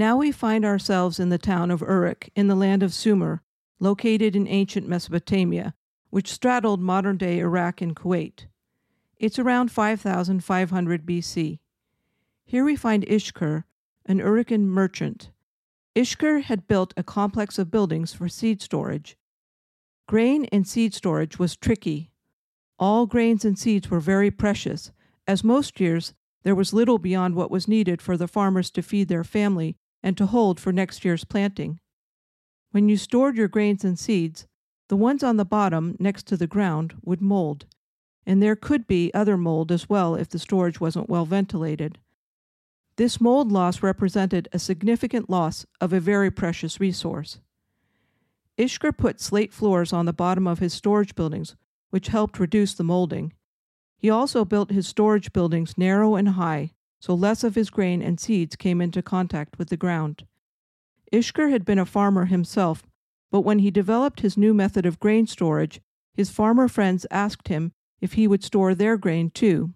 Now we find ourselves in the town of Uruk in the land of Sumer, located in ancient Mesopotamia, which straddled modern day Iraq and Kuwait. It's around 5500 BC. Here we find Ishkur, an Urukan merchant. Ishkur had built a complex of buildings for seed storage. Grain and seed storage was tricky. All grains and seeds were very precious, as most years there was little beyond what was needed for the farmers to feed their family and to hold for next year's planting. When you stored your grains and seeds, the ones on the bottom next to the ground would mold, and there could be other mold as well if the storage wasn't well ventilated. This mold loss represented a significant loss of a very precious resource. Ishkur put slate floors on the bottom of his storage buildings, which helped reduce the molding. He also built his storage buildings narrow and high, so less of his grain and seeds came into contact with the ground. Ishkur had been a farmer himself, but when he developed his new method of grain storage, his farmer friends asked him if he would store their grain too.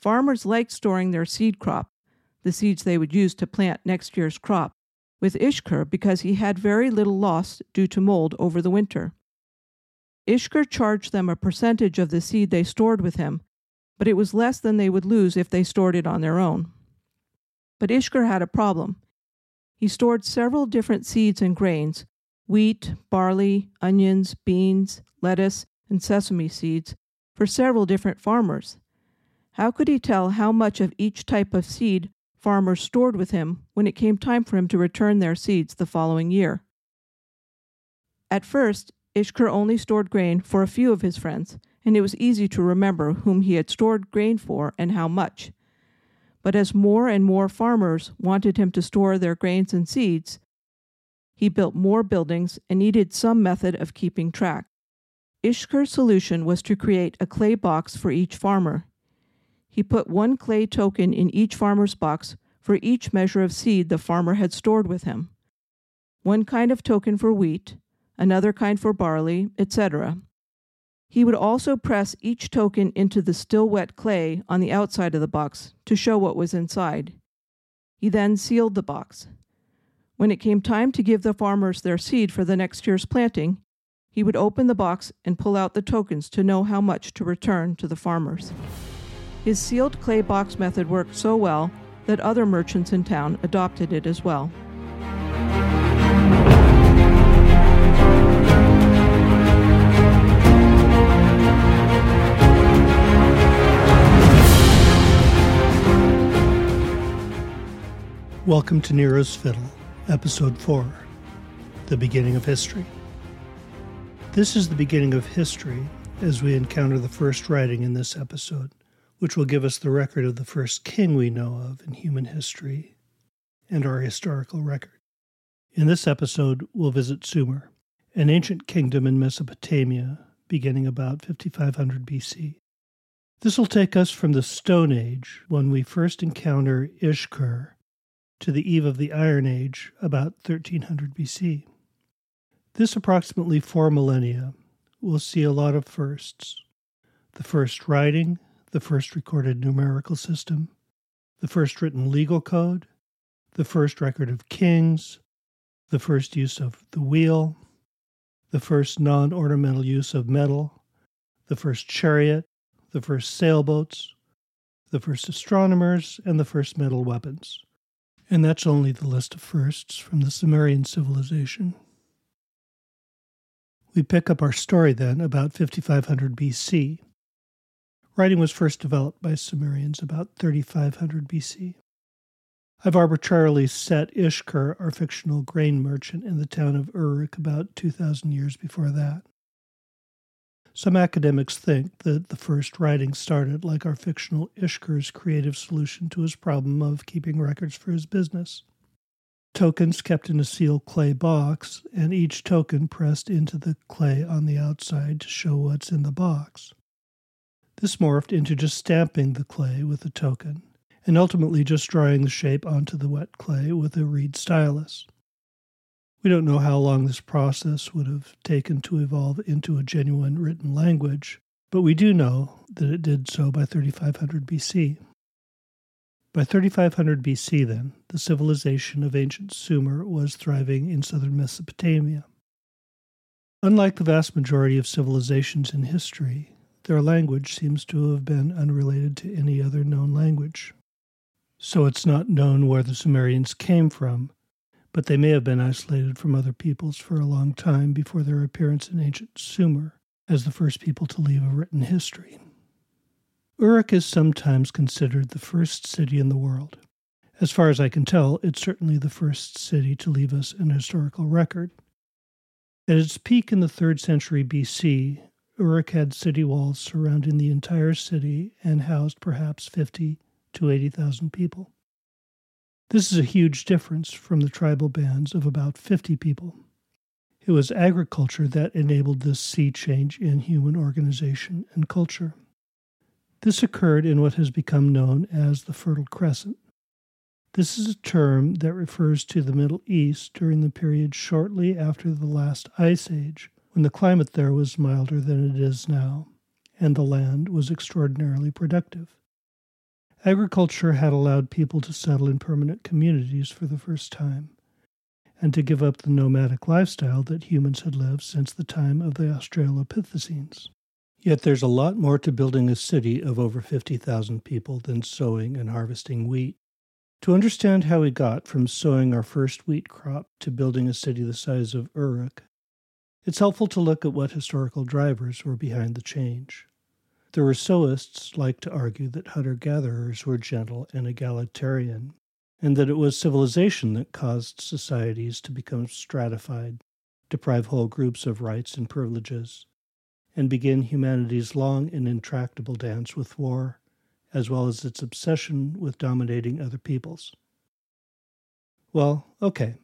Farmers liked storing their seed crop, the seeds they would use to plant next year's crop, with Ishkur because he had very little loss due to mold over the winter. Ishkur charged them a percentage of the seed they stored with him, but it was less than they would lose if they stored it on their own. But Ishkur had a problem. He stored several different seeds and grains wheat, barley, onions, beans, lettuce, and sesame seeds for several different farmers. How could he tell how much of each type of seed farmers stored with him when it came time for him to return their seeds the following year? At first, Ishkur only stored grain for a few of his friends, and it was easy to remember whom he had stored grain for and how much. But as more and more farmers wanted him to store their grains and seeds, he built more buildings and needed some method of keeping track. Ishkur's solution was to create a clay box for each farmer. He put one clay token in each farmer's box for each measure of seed the farmer had stored with him. One kind of token for wheat, another kind for barley, etc. He would also press each token into the still wet clay on the outside of the box to show what was inside. He then sealed the box. When it came time to give the farmers their seed for the next year's planting, he would open the box and pull out the tokens to know how much to return to the farmers. His sealed clay box method worked so well that other merchants in town adopted it as well. Welcome to Nero's Fiddle, Episode 4 The Beginning of History. This is the beginning of history as we encounter the first writing in this episode, which will give us the record of the first king we know of in human history and our historical record. In this episode, we'll visit Sumer, an ancient kingdom in Mesopotamia beginning about 5500 BC. This will take us from the Stone Age, when we first encounter Ishkur, to the eve of the Iron Age, about 1300 BC. This approximately four millennia will see a lot of firsts the first writing, the first recorded numerical system, the first written legal code, the first record of kings, the first use of the wheel, the first non ornamental use of metal, the first chariot, the first sailboats, the first astronomers, and the first metal weapons. And that's only the list of firsts from the Sumerian civilization. We pick up our story then about 5500 BC. Writing was first developed by Sumerians about 3500 BC. I've arbitrarily set Ishkur, our fictional grain merchant, in the town of Uruk about 2,000 years before that. Some academics think that the first writing started like our fictional Ishkur's creative solution to his problem of keeping records for his business. Tokens kept in a sealed clay box, and each token pressed into the clay on the outside to show what's in the box. This morphed into just stamping the clay with the token, and ultimately just drawing the shape onto the wet clay with a reed stylus. We don't know how long this process would have taken to evolve into a genuine written language, but we do know that it did so by 3500 BC. By 3500 BC, then, the civilization of ancient Sumer was thriving in southern Mesopotamia. Unlike the vast majority of civilizations in history, their language seems to have been unrelated to any other known language. So it's not known where the Sumerians came from, but they may have been isolated from other peoples for a long time before their appearance in ancient Sumer as the first people to leave a written history. Uruk is sometimes considered the first city in the world. As far as I can tell, it's certainly the first city to leave us an historical record. At its peak in the 3rd century BC, Uruk had city walls surrounding the entire city and housed perhaps 50 to 80,000 people. This is a huge difference from the tribal bands of about 50 people. It was agriculture that enabled this sea change in human organization and culture. This occurred in what has become known as the Fertile Crescent. This is a term that refers to the Middle East during the period shortly after the last ice age, when the climate there was milder than it is now, and the land was extraordinarily productive. Agriculture had allowed people to settle in permanent communities for the first time, and to give up the nomadic lifestyle that humans had lived since the time of the Australopithecines. Yet there's a lot more to building a city of over 50,000 people than sowing and harvesting wheat. To understand how we got from sowing our first wheat crop to building a city the size of Uruk, it's helpful to look at what historical drivers were behind the change. The Rousseauists like to argue that hunter gatherers were gentle and egalitarian, and that it was civilization that caused societies to become stratified, deprive whole groups of rights and privileges, and begin humanity's long and intractable dance with war, as well as its obsession with dominating other peoples. Well, okay.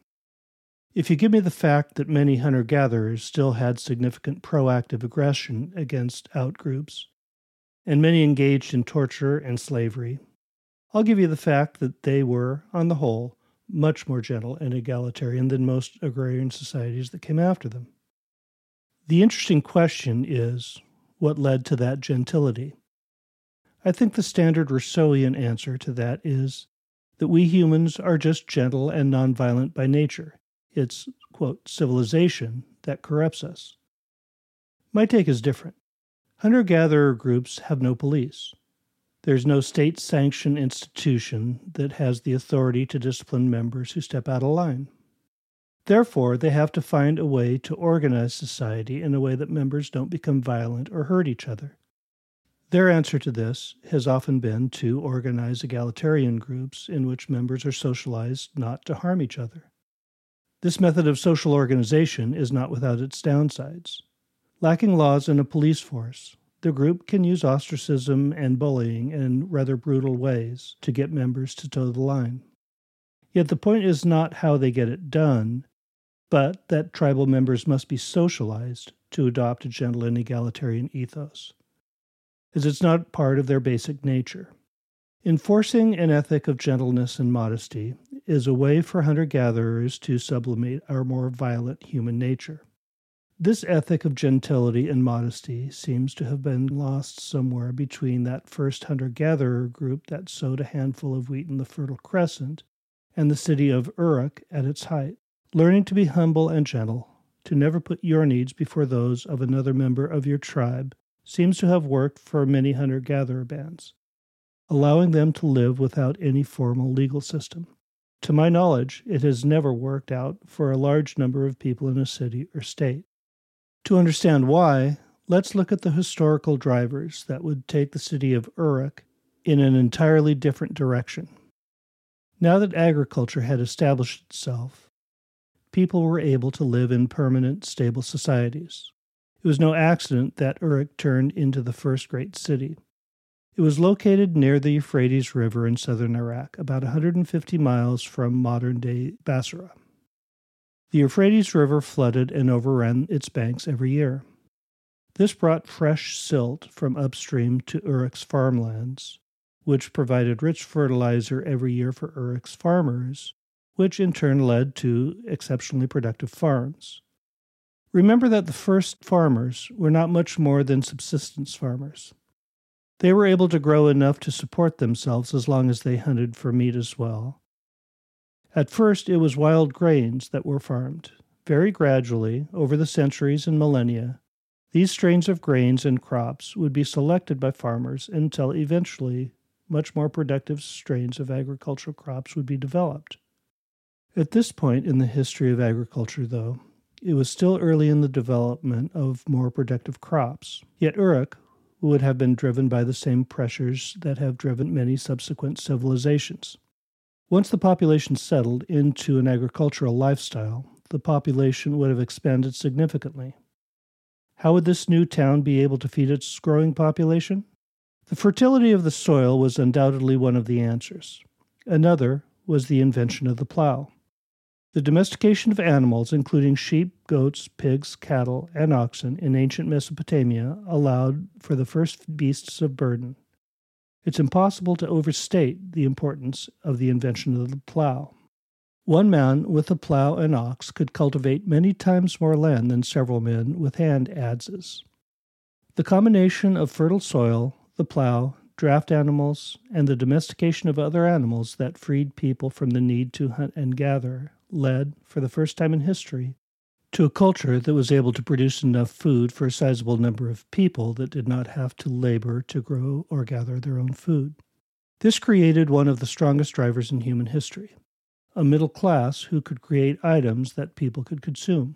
If you give me the fact that many hunter gatherers still had significant proactive aggression against outgroups, and many engaged in torture and slavery, I'll give you the fact that they were, on the whole, much more gentle and egalitarian than most agrarian societies that came after them. The interesting question is what led to that gentility? I think the standard Rousseauian answer to that is that we humans are just gentle and nonviolent by nature. It's, quote, civilization that corrupts us. My take is different. Hunter gatherer groups have no police. There's no state sanctioned institution that has the authority to discipline members who step out of line. Therefore, they have to find a way to organize society in a way that members don't become violent or hurt each other. Their answer to this has often been to organize egalitarian groups in which members are socialized not to harm each other. This method of social organization is not without its downsides. Lacking laws and a police force, the group can use ostracism and bullying in rather brutal ways to get members to toe the line. Yet the point is not how they get it done, but that tribal members must be socialized to adopt a gentle and egalitarian ethos, as it's not part of their basic nature. Enforcing an ethic of gentleness and modesty is a way for hunter gatherers to sublimate our more violent human nature. This ethic of gentility and modesty seems to have been lost somewhere between that first hunter gatherer group that sowed a handful of wheat in the Fertile Crescent and the city of Uruk at its height. Learning to be humble and gentle, to never put your needs before those of another member of your tribe, seems to have worked for many hunter gatherer bands, allowing them to live without any formal legal system. To my knowledge, it has never worked out for a large number of people in a city or state. To understand why, let's look at the historical drivers that would take the city of Uruk in an entirely different direction. Now that agriculture had established itself, people were able to live in permanent, stable societies. It was no accident that Uruk turned into the first great city. It was located near the Euphrates River in southern Iraq, about 150 miles from modern day Basra. The Euphrates River flooded and overran its banks every year. This brought fresh silt from upstream to Uruk's farmlands, which provided rich fertilizer every year for Uruk's farmers, which in turn led to exceptionally productive farms. Remember that the first farmers were not much more than subsistence farmers. They were able to grow enough to support themselves as long as they hunted for meat as well. At first, it was wild grains that were farmed. Very gradually, over the centuries and millennia, these strains of grains and crops would be selected by farmers until eventually much more productive strains of agricultural crops would be developed. At this point in the history of agriculture, though, it was still early in the development of more productive crops. Yet Uruk would have been driven by the same pressures that have driven many subsequent civilizations. Once the population settled into an agricultural lifestyle, the population would have expanded significantly. How would this new town be able to feed its growing population? The fertility of the soil was undoubtedly one of the answers. Another was the invention of the plow. The domestication of animals, including sheep, goats, pigs, cattle, and oxen, in ancient Mesopotamia allowed for the first beasts of burden. It's impossible to overstate the importance of the invention of the plow. One man with a plow and ox could cultivate many times more land than several men with hand adzes. The combination of fertile soil, the plow, draft animals, and the domestication of other animals that freed people from the need to hunt and gather led, for the first time in history, to a culture that was able to produce enough food for a sizable number of people that did not have to labor to grow or gather their own food. This created one of the strongest drivers in human history a middle class who could create items that people could consume.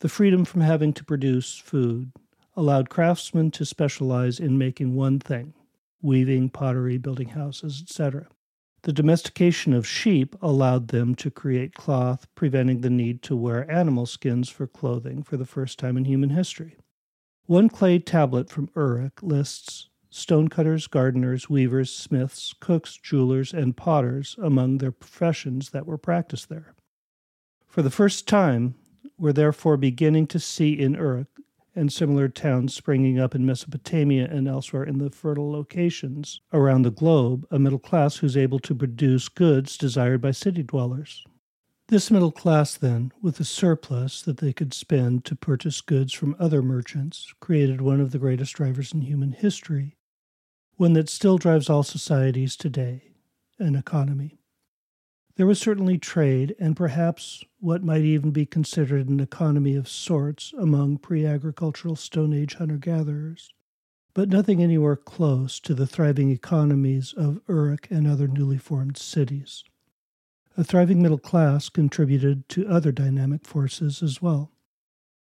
The freedom from having to produce food allowed craftsmen to specialize in making one thing weaving, pottery, building houses, etc. The domestication of sheep allowed them to create cloth, preventing the need to wear animal skins for clothing for the first time in human history. One clay tablet from Uruk lists stonecutters, gardeners, weavers, smiths, cooks, jewelers, and potters among their professions that were practiced there. For the first time, we're therefore beginning to see in Uruk and similar towns springing up in Mesopotamia and elsewhere in the fertile locations around the globe, a middle class who's able to produce goods desired by city dwellers. This middle class, then, with a surplus that they could spend to purchase goods from other merchants, created one of the greatest drivers in human history, one that still drives all societies today an economy. There was certainly trade, and perhaps what might even be considered an economy of sorts among pre agricultural Stone Age hunter gatherers, but nothing anywhere close to the thriving economies of Uruk and other newly formed cities. A thriving middle class contributed to other dynamic forces as well.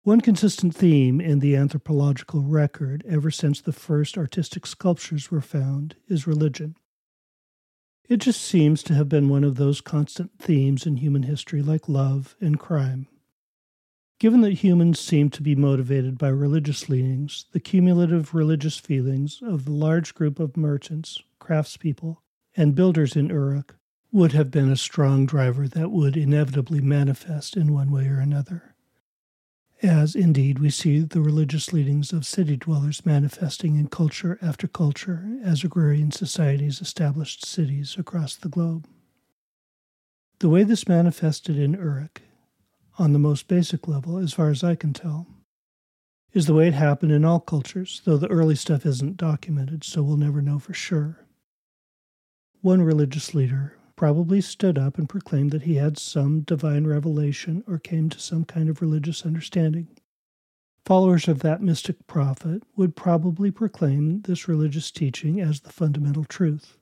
One consistent theme in the anthropological record ever since the first artistic sculptures were found is religion. It just seems to have been one of those constant themes in human history, like love and crime. Given that humans seem to be motivated by religious leanings, the cumulative religious feelings of the large group of merchants, craftspeople, and builders in Uruk would have been a strong driver that would inevitably manifest in one way or another as indeed we see the religious leadings of city dwellers manifesting in culture after culture as agrarian societies established cities across the globe. The way this manifested in Uruk, on the most basic level, as far as I can tell, is the way it happened in all cultures, though the early stuff isn't documented, so we'll never know for sure. One religious leader probably stood up and proclaimed that he had some divine revelation or came to some kind of religious understanding. Followers of that mystic prophet would probably proclaim this religious teaching as the fundamental truth.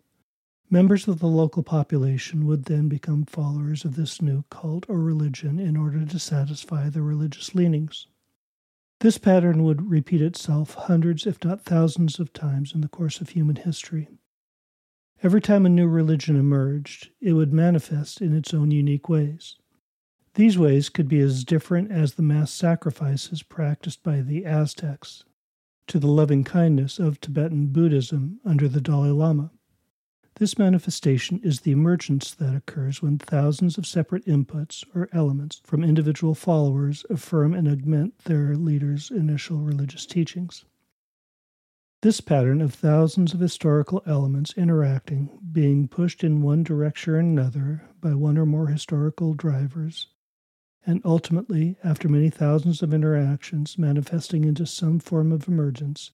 Members of the local population would then become followers of this new cult or religion in order to satisfy their religious leanings. This pattern would repeat itself hundreds, if not thousands, of times in the course of human history. Every time a new religion emerged, it would manifest in its own unique ways. These ways could be as different as the mass sacrifices practiced by the Aztecs to the loving kindness of Tibetan Buddhism under the Dalai Lama. This manifestation is the emergence that occurs when thousands of separate inputs or elements from individual followers affirm and augment their leader's initial religious teachings. This pattern of thousands of historical elements interacting, being pushed in one direction or another by one or more historical drivers, and ultimately, after many thousands of interactions, manifesting into some form of emergence,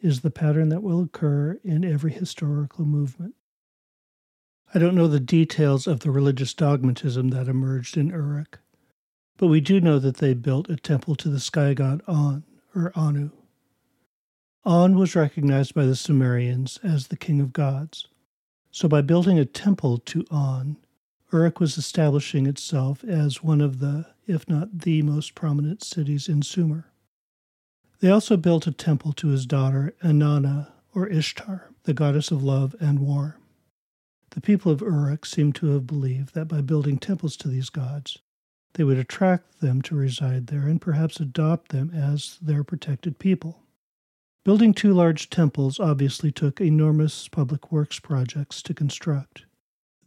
is the pattern that will occur in every historical movement. I don't know the details of the religious dogmatism that emerged in Uruk, but we do know that they built a temple to the sky god An, or Anu. An was recognized by the Sumerians as the king of gods. So by building a temple to An, Uruk was establishing itself as one of the, if not the most prominent cities in Sumer. They also built a temple to his daughter Inanna, or Ishtar, the goddess of love and war. The people of Uruk seem to have believed that by building temples to these gods, they would attract them to reside there and perhaps adopt them as their protected people. Building two large temples obviously took enormous public works projects to construct.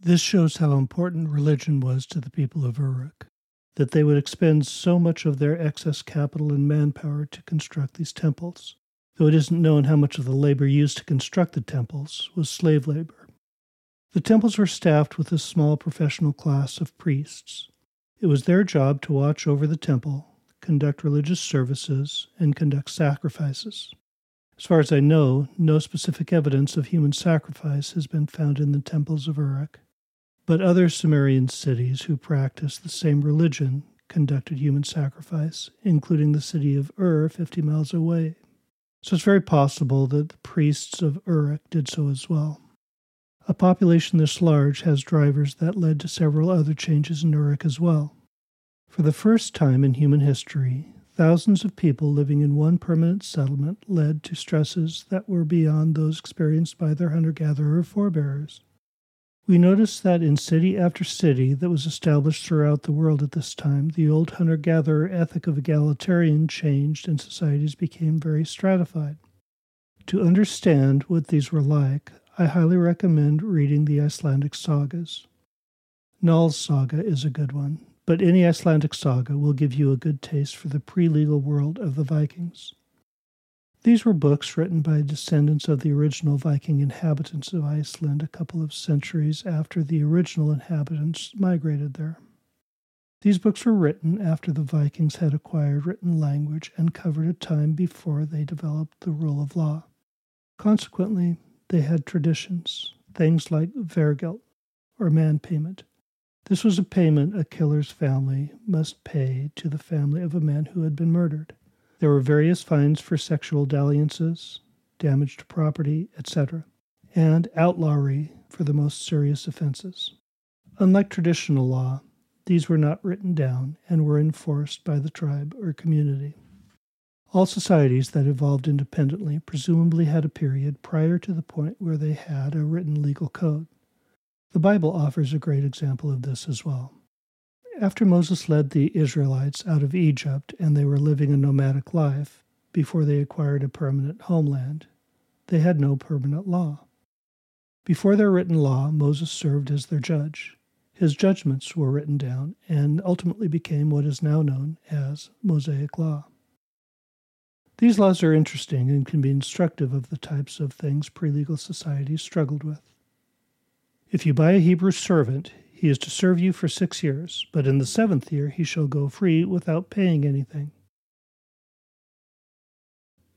This shows how important religion was to the people of Uruk, that they would expend so much of their excess capital and manpower to construct these temples, though it isn't known how much of the labor used to construct the temples was slave labor. The temples were staffed with a small professional class of priests. It was their job to watch over the temple, conduct religious services, and conduct sacrifices. As far as I know, no specific evidence of human sacrifice has been found in the temples of Uruk, but other Sumerian cities who practiced the same religion conducted human sacrifice, including the city of Ur, 50 miles away. So it's very possible that the priests of Uruk did so as well. A population this large has drivers that led to several other changes in Uruk as well. For the first time in human history, thousands of people living in one permanent settlement led to stresses that were beyond those experienced by their hunter gatherer forebears. We notice that in city after city that was established throughout the world at this time, the old hunter gatherer ethic of egalitarian changed and societies became very stratified. To understand what these were like, I highly recommend reading the Icelandic sagas. Njál's saga is a good one, but any Icelandic saga will give you a good taste for the pre legal world of the Vikings. These were books written by descendants of the original Viking inhabitants of Iceland a couple of centuries after the original inhabitants migrated there. These books were written after the Vikings had acquired written language and covered a time before they developed the rule of law. Consequently, they had traditions, things like vergelt, or man payment. This was a payment a killer's family must pay to the family of a man who had been murdered. There were various fines for sexual dalliances, damage to property, etc., and outlawry for the most serious offenses. Unlike traditional law, these were not written down and were enforced by the tribe or community. All societies that evolved independently presumably had a period prior to the point where they had a written legal code. The Bible offers a great example of this as well. After Moses led the Israelites out of Egypt and they were living a nomadic life before they acquired a permanent homeland, they had no permanent law. Before their written law, Moses served as their judge. His judgments were written down and ultimately became what is now known as Mosaic Law. These laws are interesting and can be instructive of the types of things pre legal societies struggled with. If you buy a Hebrew servant, he is to serve you for six years, but in the seventh year he shall go free without paying anything.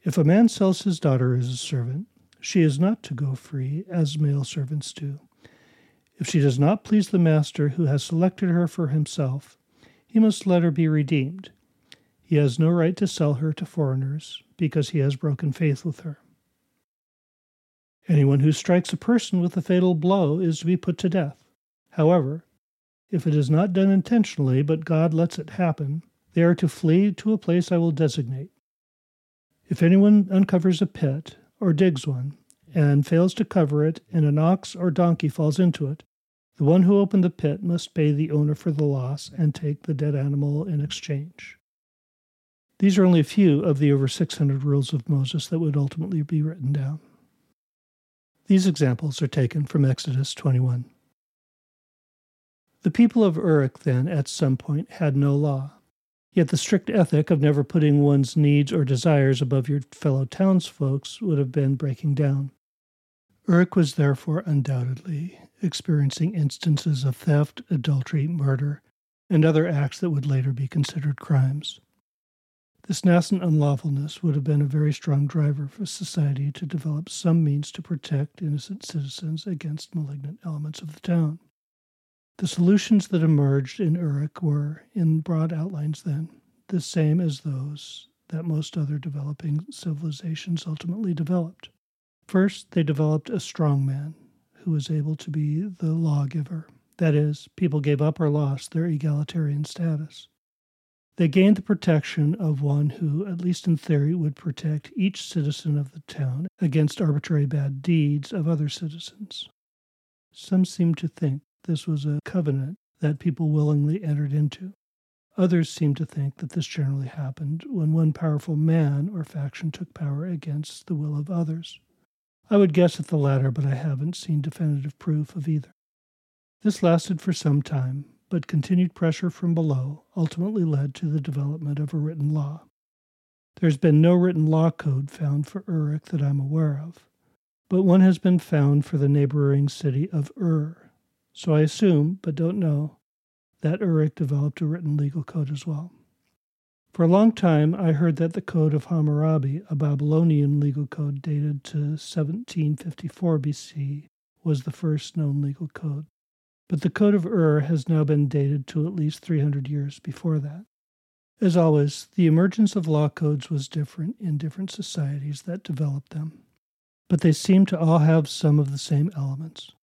If a man sells his daughter as a servant, she is not to go free as male servants do. If she does not please the master who has selected her for himself, he must let her be redeemed he has no right to sell her to foreigners because he has broken faith with her. Anyone who strikes a person with a fatal blow is to be put to death. However, if it is not done intentionally, but God lets it happen, they are to flee to a place I will designate. If anyone uncovers a pit or digs one and fails to cover it, and an ox or donkey falls into it, the one who opened the pit must pay the owner for the loss and take the dead animal in exchange. These are only a few of the over 600 rules of Moses that would ultimately be written down. These examples are taken from Exodus 21. The people of Uruk then, at some point, had no law. Yet the strict ethic of never putting one's needs or desires above your fellow townsfolk's would have been breaking down. Uruk was therefore undoubtedly experiencing instances of theft, adultery, murder, and other acts that would later be considered crimes. This nascent unlawfulness would have been a very strong driver for society to develop some means to protect innocent citizens against malignant elements of the town. The solutions that emerged in Uruk were, in broad outlines then, the same as those that most other developing civilizations ultimately developed. First, they developed a strong man who was able to be the lawgiver. That is, people gave up or lost their egalitarian status. They gained the protection of one who, at least in theory, would protect each citizen of the town against arbitrary bad deeds of other citizens. Some seem to think this was a covenant that people willingly entered into. Others seem to think that this generally happened when one powerful man or faction took power against the will of others. I would guess at the latter, but I haven't seen definitive proof of either. This lasted for some time, but continued pressure from below ultimately led to the development of a written law. There's been no written law code found for Uruk that I'm aware of, but one has been found for the neighboring city of Ur, so I assume, but don't know, that Uruk developed a written legal code as well. For a long time, I heard that the Code of Hammurabi, a Babylonian legal code dated to 1754 BC, was the first known legal code. But the Code of Ur has now been dated to at least 300 years before that. As always, the emergence of law codes was different in different societies that developed them, but they seem to all have some of the same elements.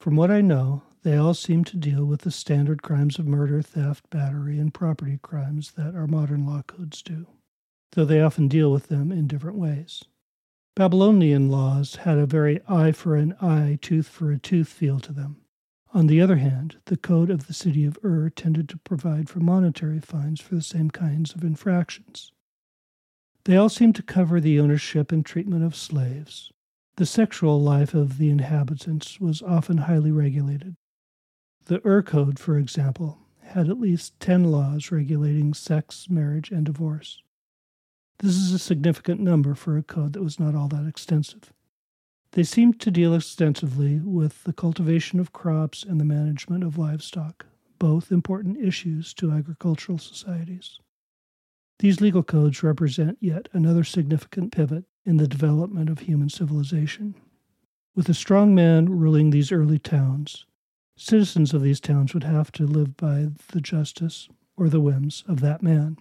From what I know, they all seem to deal with the standard crimes of murder, theft, battery, and property crimes that our modern law codes do, though they often deal with them in different ways. Babylonian laws had a very eye for an eye, tooth for a tooth feel to them. On the other hand, the code of the city of Ur tended to provide for monetary fines for the same kinds of infractions. They all seem to cover the ownership and treatment of slaves. The sexual life of the inhabitants was often highly regulated, the Ur Code, for example, had at least 10 laws regulating sex, marriage, and divorce. This is a significant number for a code that was not all that extensive. They seemed to deal extensively with the cultivation of crops and the management of livestock, both important issues to agricultural societies. These legal codes represent yet another significant pivot in the development of human civilization. With a strong man ruling these early towns, Citizens of these towns would have to live by the justice or the whims of that man.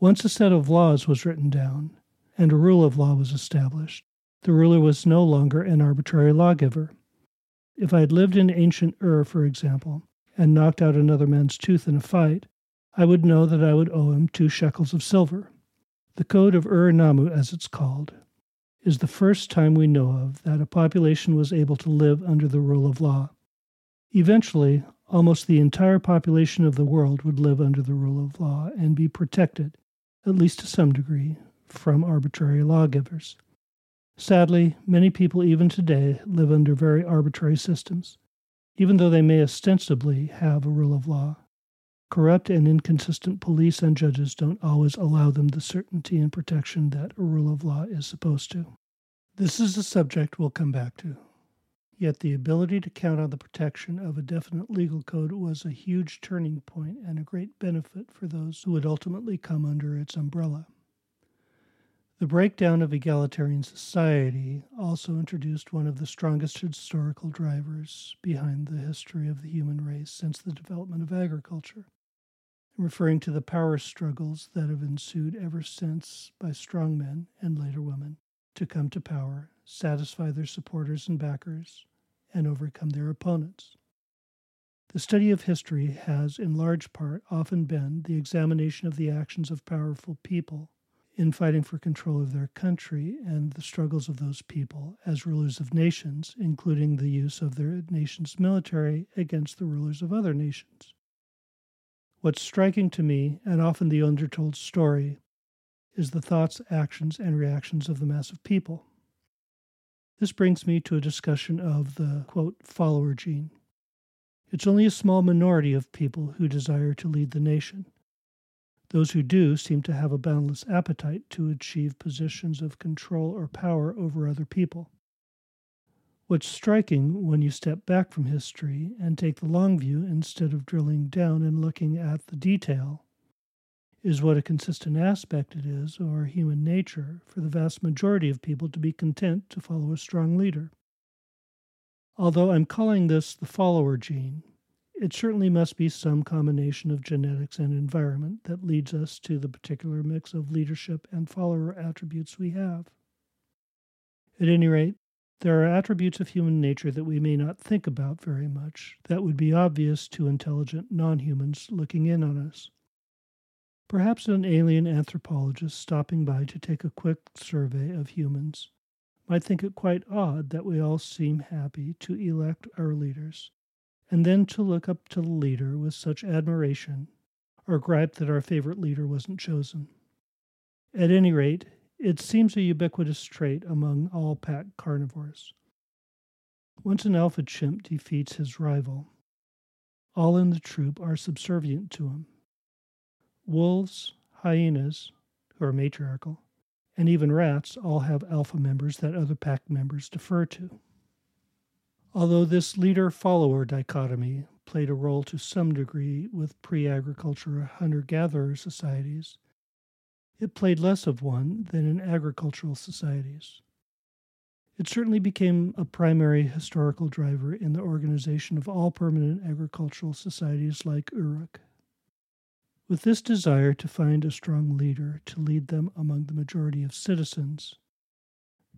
Once a set of laws was written down and a rule of law was established, the ruler was no longer an arbitrary lawgiver. If I had lived in ancient Ur, for example, and knocked out another man's tooth in a fight, I would know that I would owe him two shekels of silver. The Code of Ur Nammu, as it's called, is the first time we know of that a population was able to live under the rule of law. Eventually, almost the entire population of the world would live under the rule of law and be protected, at least to some degree, from arbitrary lawgivers. Sadly, many people even today live under very arbitrary systems, even though they may ostensibly have a rule of law. Corrupt and inconsistent police and judges don't always allow them the certainty and protection that a rule of law is supposed to. This is a subject we'll come back to. Yet the ability to count on the protection of a definite legal code was a huge turning point and a great benefit for those who would ultimately come under its umbrella. The breakdown of egalitarian society also introduced one of the strongest historical drivers behind the history of the human race since the development of agriculture, referring to the power struggles that have ensued ever since by strong men and later women to come to power, satisfy their supporters and backers, and overcome their opponents. The study of history has, in large part, often been the examination of the actions of powerful people in fighting for control of their country and the struggles of those people as rulers of nations, including the use of their nation's military against the rulers of other nations. What's striking to me, and often the undertold story, is the thoughts, actions, and reactions of the mass of people. This brings me to a discussion of the quote, follower gene. It's only a small minority of people who desire to lead the nation. Those who do seem to have a boundless appetite to achieve positions of control or power over other people. What's striking when you step back from history and take the long view instead of drilling down and looking at the detail is what a consistent aspect it is of our human nature for the vast majority of people to be content to follow a strong leader. Although I'm calling this the follower gene, it certainly must be some combination of genetics and environment that leads us to the particular mix of leadership and follower attributes we have. At any rate, there are attributes of human nature that we may not think about very much that would be obvious to intelligent non humans looking in on us. Perhaps an alien anthropologist stopping by to take a quick survey of humans might think it quite odd that we all seem happy to elect our leaders, and then to look up to the leader with such admiration, or gripe that our favorite leader wasn't chosen. At any rate, it seems a ubiquitous trait among all pack carnivores. Once an alpha chimp defeats his rival, all in the troop are subservient to him. Wolves, hyenas, who are matriarchal, and even rats all have alpha members that other pack members defer to. Although this leader follower dichotomy played a role to some degree with pre agriculture hunter gatherer societies, it played less of one than in agricultural societies. It certainly became a primary historical driver in the organization of all permanent agricultural societies like Uruk. With this desire to find a strong leader to lead them among the majority of citizens,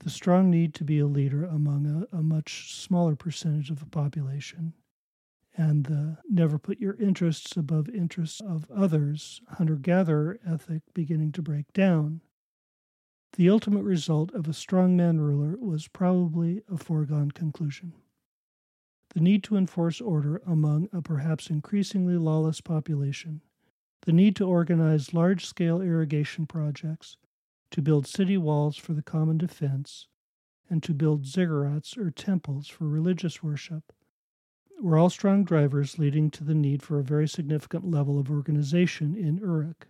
the strong need to be a leader among a, a much smaller percentage of the population, and the never put your interests above interests of others hunter gatherer ethic beginning to break down, the ultimate result of a strongman ruler was probably a foregone conclusion. The need to enforce order among a perhaps increasingly lawless population the need to organize large scale irrigation projects, to build city walls for the common defense, and to build ziggurats or temples for religious worship were all strong drivers leading to the need for a very significant level of organization in Uruk.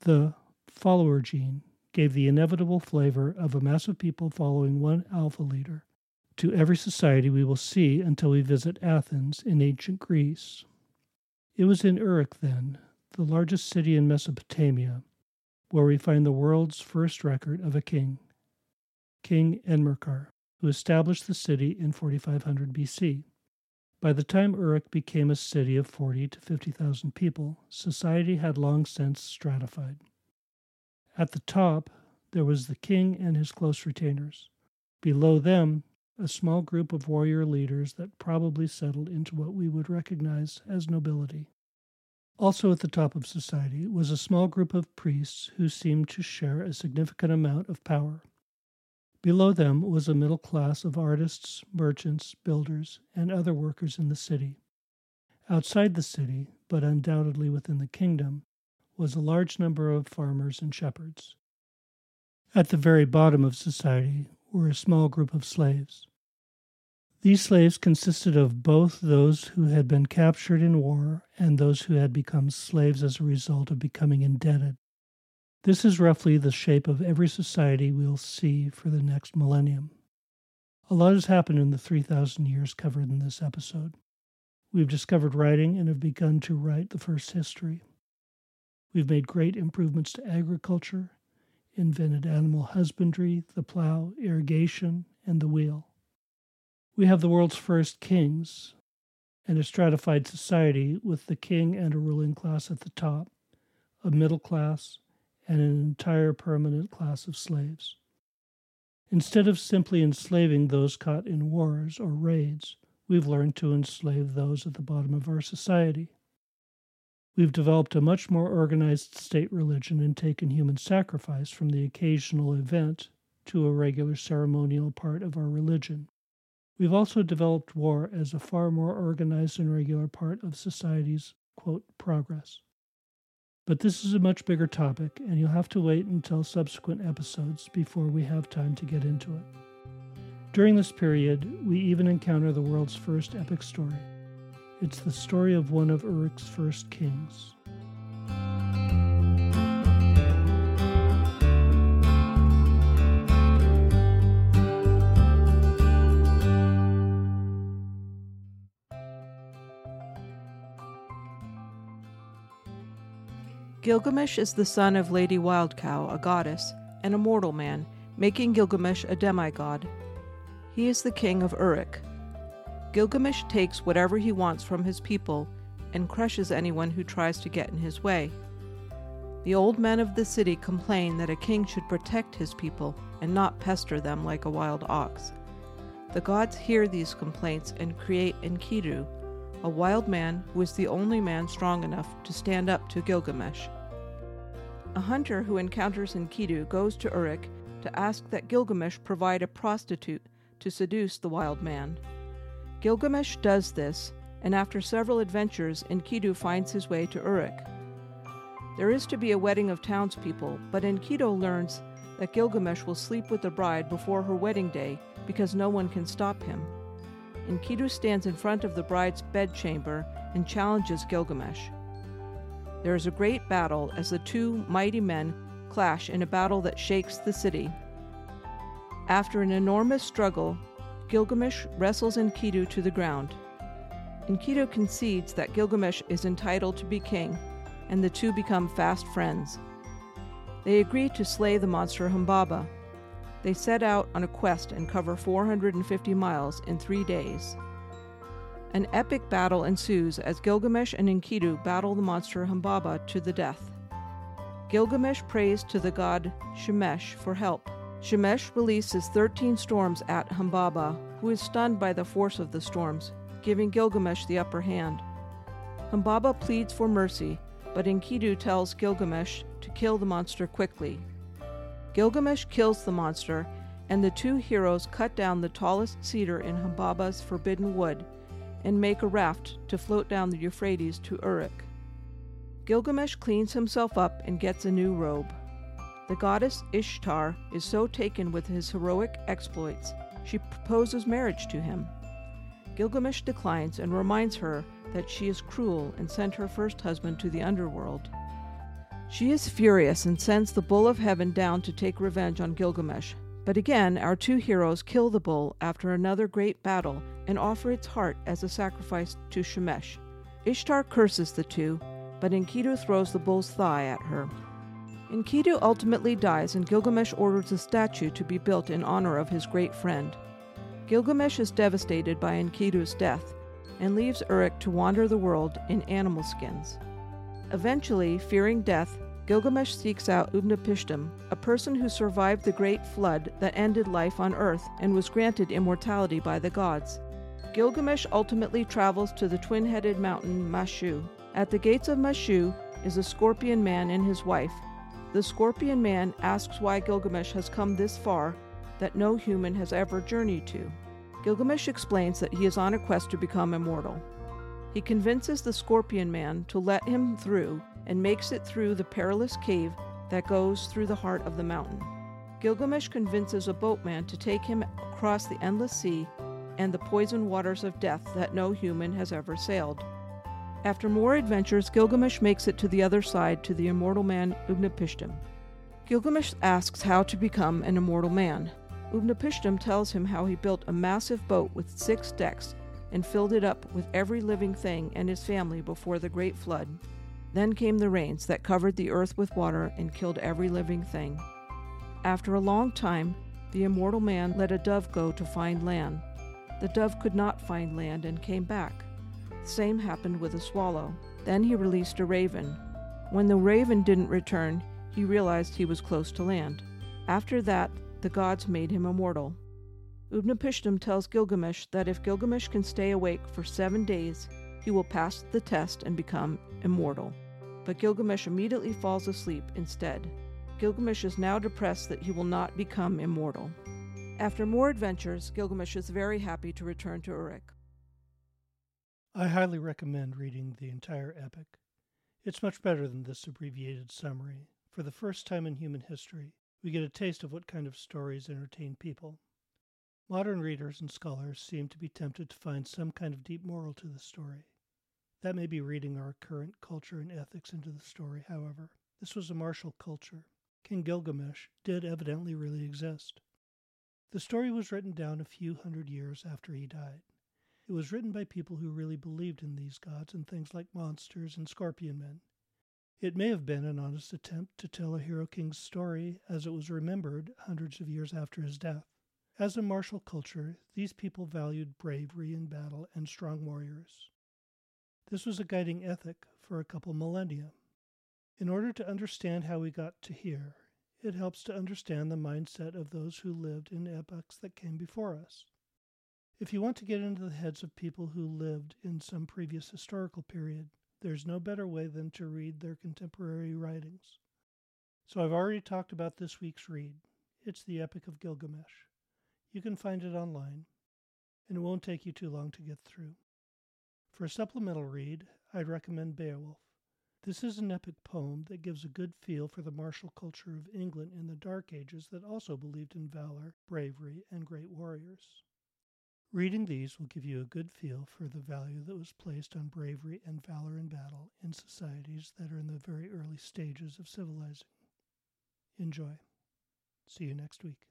The follower gene gave the inevitable flavor of a mass of people following one alpha leader to every society we will see until we visit Athens in ancient Greece. It was in Uruk, then, the largest city in Mesopotamia, where we find the world's first record of a king, King Enmerkar, who established the city in 4500 BC. By the time Uruk became a city of 40 to 50,000 people, society had long since stratified. At the top, there was the king and his close retainers. Below them, a small group of warrior leaders that probably settled into what we would recognize as nobility. Also at the top of society was a small group of priests who seemed to share a significant amount of power. Below them was a middle class of artists, merchants, builders, and other workers in the city. Outside the city, but undoubtedly within the kingdom, was a large number of farmers and shepherds. At the very bottom of society were a small group of slaves. These slaves consisted of both those who had been captured in war and those who had become slaves as a result of becoming indebted. This is roughly the shape of every society we'll see for the next millennium. A lot has happened in the 3,000 years covered in this episode. We've discovered writing and have begun to write the first history. We've made great improvements to agriculture, invented animal husbandry, the plow, irrigation, and the wheel. We have the world's first kings and a stratified society with the king and a ruling class at the top, a middle class, and an entire permanent class of slaves. Instead of simply enslaving those caught in wars or raids, we've learned to enslave those at the bottom of our society. We've developed a much more organized state religion and taken human sacrifice from the occasional event to a regular ceremonial part of our religion. We've also developed war as a far more organized and regular part of society's, quote, progress. But this is a much bigger topic, and you'll have to wait until subsequent episodes before we have time to get into it. During this period, we even encounter the world's first epic story. It's the story of one of Uruk's first kings. Gilgamesh is the son of Lady Wildcow, a goddess, and a mortal man, making Gilgamesh a demigod. He is the king of Uruk. Gilgamesh takes whatever he wants from his people and crushes anyone who tries to get in his way. The old men of the city complain that a king should protect his people and not pester them like a wild ox. The gods hear these complaints and create Enkidu, a wild man who is the only man strong enough to stand up to Gilgamesh. A hunter who encounters Enkidu goes to Uruk to ask that Gilgamesh provide a prostitute to seduce the wild man. Gilgamesh does this, and after several adventures, Enkidu finds his way to Uruk. There is to be a wedding of townspeople, but Enkidu learns that Gilgamesh will sleep with the bride before her wedding day because no one can stop him. Enkidu stands in front of the bride's bedchamber and challenges Gilgamesh. There is a great battle as the two mighty men clash in a battle that shakes the city. After an enormous struggle, Gilgamesh wrestles Enkidu to the ground. Enkidu concedes that Gilgamesh is entitled to be king, and the two become fast friends. They agree to slay the monster Humbaba. They set out on a quest and cover 450 miles in three days. An epic battle ensues as Gilgamesh and Enkidu battle the monster Humbaba to the death. Gilgamesh prays to the god Shemesh for help. Shemesh releases 13 storms at Humbaba, who is stunned by the force of the storms, giving Gilgamesh the upper hand. Humbaba pleads for mercy, but Enkidu tells Gilgamesh to kill the monster quickly. Gilgamesh kills the monster, and the two heroes cut down the tallest cedar in Humbaba's forbidden wood and make a raft to float down the Euphrates to Uruk. Gilgamesh cleans himself up and gets a new robe. The goddess Ishtar is so taken with his heroic exploits, she proposes marriage to him. Gilgamesh declines and reminds her that she is cruel and sent her first husband to the underworld. She is furious and sends the bull of heaven down to take revenge on Gilgamesh. But again, our two heroes kill the bull after another great battle and offer its heart as a sacrifice to Shemesh. Ishtar curses the two, but Enkidu throws the bull's thigh at her. Enkidu ultimately dies, and Gilgamesh orders a statue to be built in honor of his great friend. Gilgamesh is devastated by Enkidu's death and leaves Uruk to wander the world in animal skins. Eventually, fearing death, Gilgamesh seeks out Utnapishtim, a person who survived the great flood that ended life on Earth and was granted immortality by the gods. Gilgamesh ultimately travels to the twin headed mountain Mashu. At the gates of Mashu is a scorpion man and his wife. The scorpion man asks why Gilgamesh has come this far that no human has ever journeyed to. Gilgamesh explains that he is on a quest to become immortal. He convinces the scorpion man to let him through and makes it through the perilous cave that goes through the heart of the mountain. Gilgamesh convinces a boatman to take him across the endless sea and the poisoned waters of death that no human has ever sailed. After more adventures, Gilgamesh makes it to the other side to the immortal man Utnapishtim. Gilgamesh asks how to become an immortal man. Utnapishtim tells him how he built a massive boat with six decks and filled it up with every living thing and his family before the great flood. Then came the rains that covered the earth with water and killed every living thing. After a long time, the immortal man let a dove go to find land. The dove could not find land and came back. Same happened with a swallow. Then he released a raven. When the raven didn't return, he realized he was close to land. After that, the gods made him immortal. Utnapishtim tells Gilgamesh that if Gilgamesh can stay awake for seven days, he will pass the test and become immortal. But Gilgamesh immediately falls asleep instead. Gilgamesh is now depressed that he will not become immortal. After more adventures, Gilgamesh is very happy to return to Uruk. I highly recommend reading the entire epic. It's much better than this abbreviated summary. For the first time in human history, we get a taste of what kind of stories entertain people. Modern readers and scholars seem to be tempted to find some kind of deep moral to the story. That may be reading our current culture and ethics into the story, however. This was a martial culture. King Gilgamesh did evidently really exist. The story was written down a few hundred years after he died. It was written by people who really believed in these gods and things like monsters and scorpion men. It may have been an honest attempt to tell a hero king's story as it was remembered hundreds of years after his death. As a martial culture, these people valued bravery in battle and strong warriors. This was a guiding ethic for a couple millennia. In order to understand how we got to here, it helps to understand the mindset of those who lived in epochs that came before us. If you want to get into the heads of people who lived in some previous historical period, there's no better way than to read their contemporary writings. So I've already talked about this week's read. It's the Epic of Gilgamesh. You can find it online, and it won't take you too long to get through. For a supplemental read, I'd recommend Beowulf. This is an epic poem that gives a good feel for the martial culture of England in the Dark Ages that also believed in valor, bravery, and great warriors. Reading these will give you a good feel for the value that was placed on bravery and valor in battle in societies that are in the very early stages of civilizing. Enjoy. See you next week.